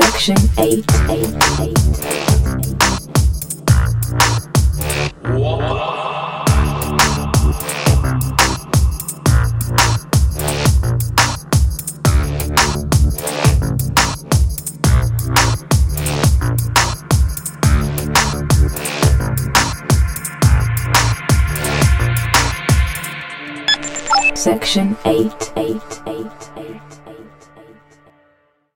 Section 8. eight, eight. Section 8. eight, eight.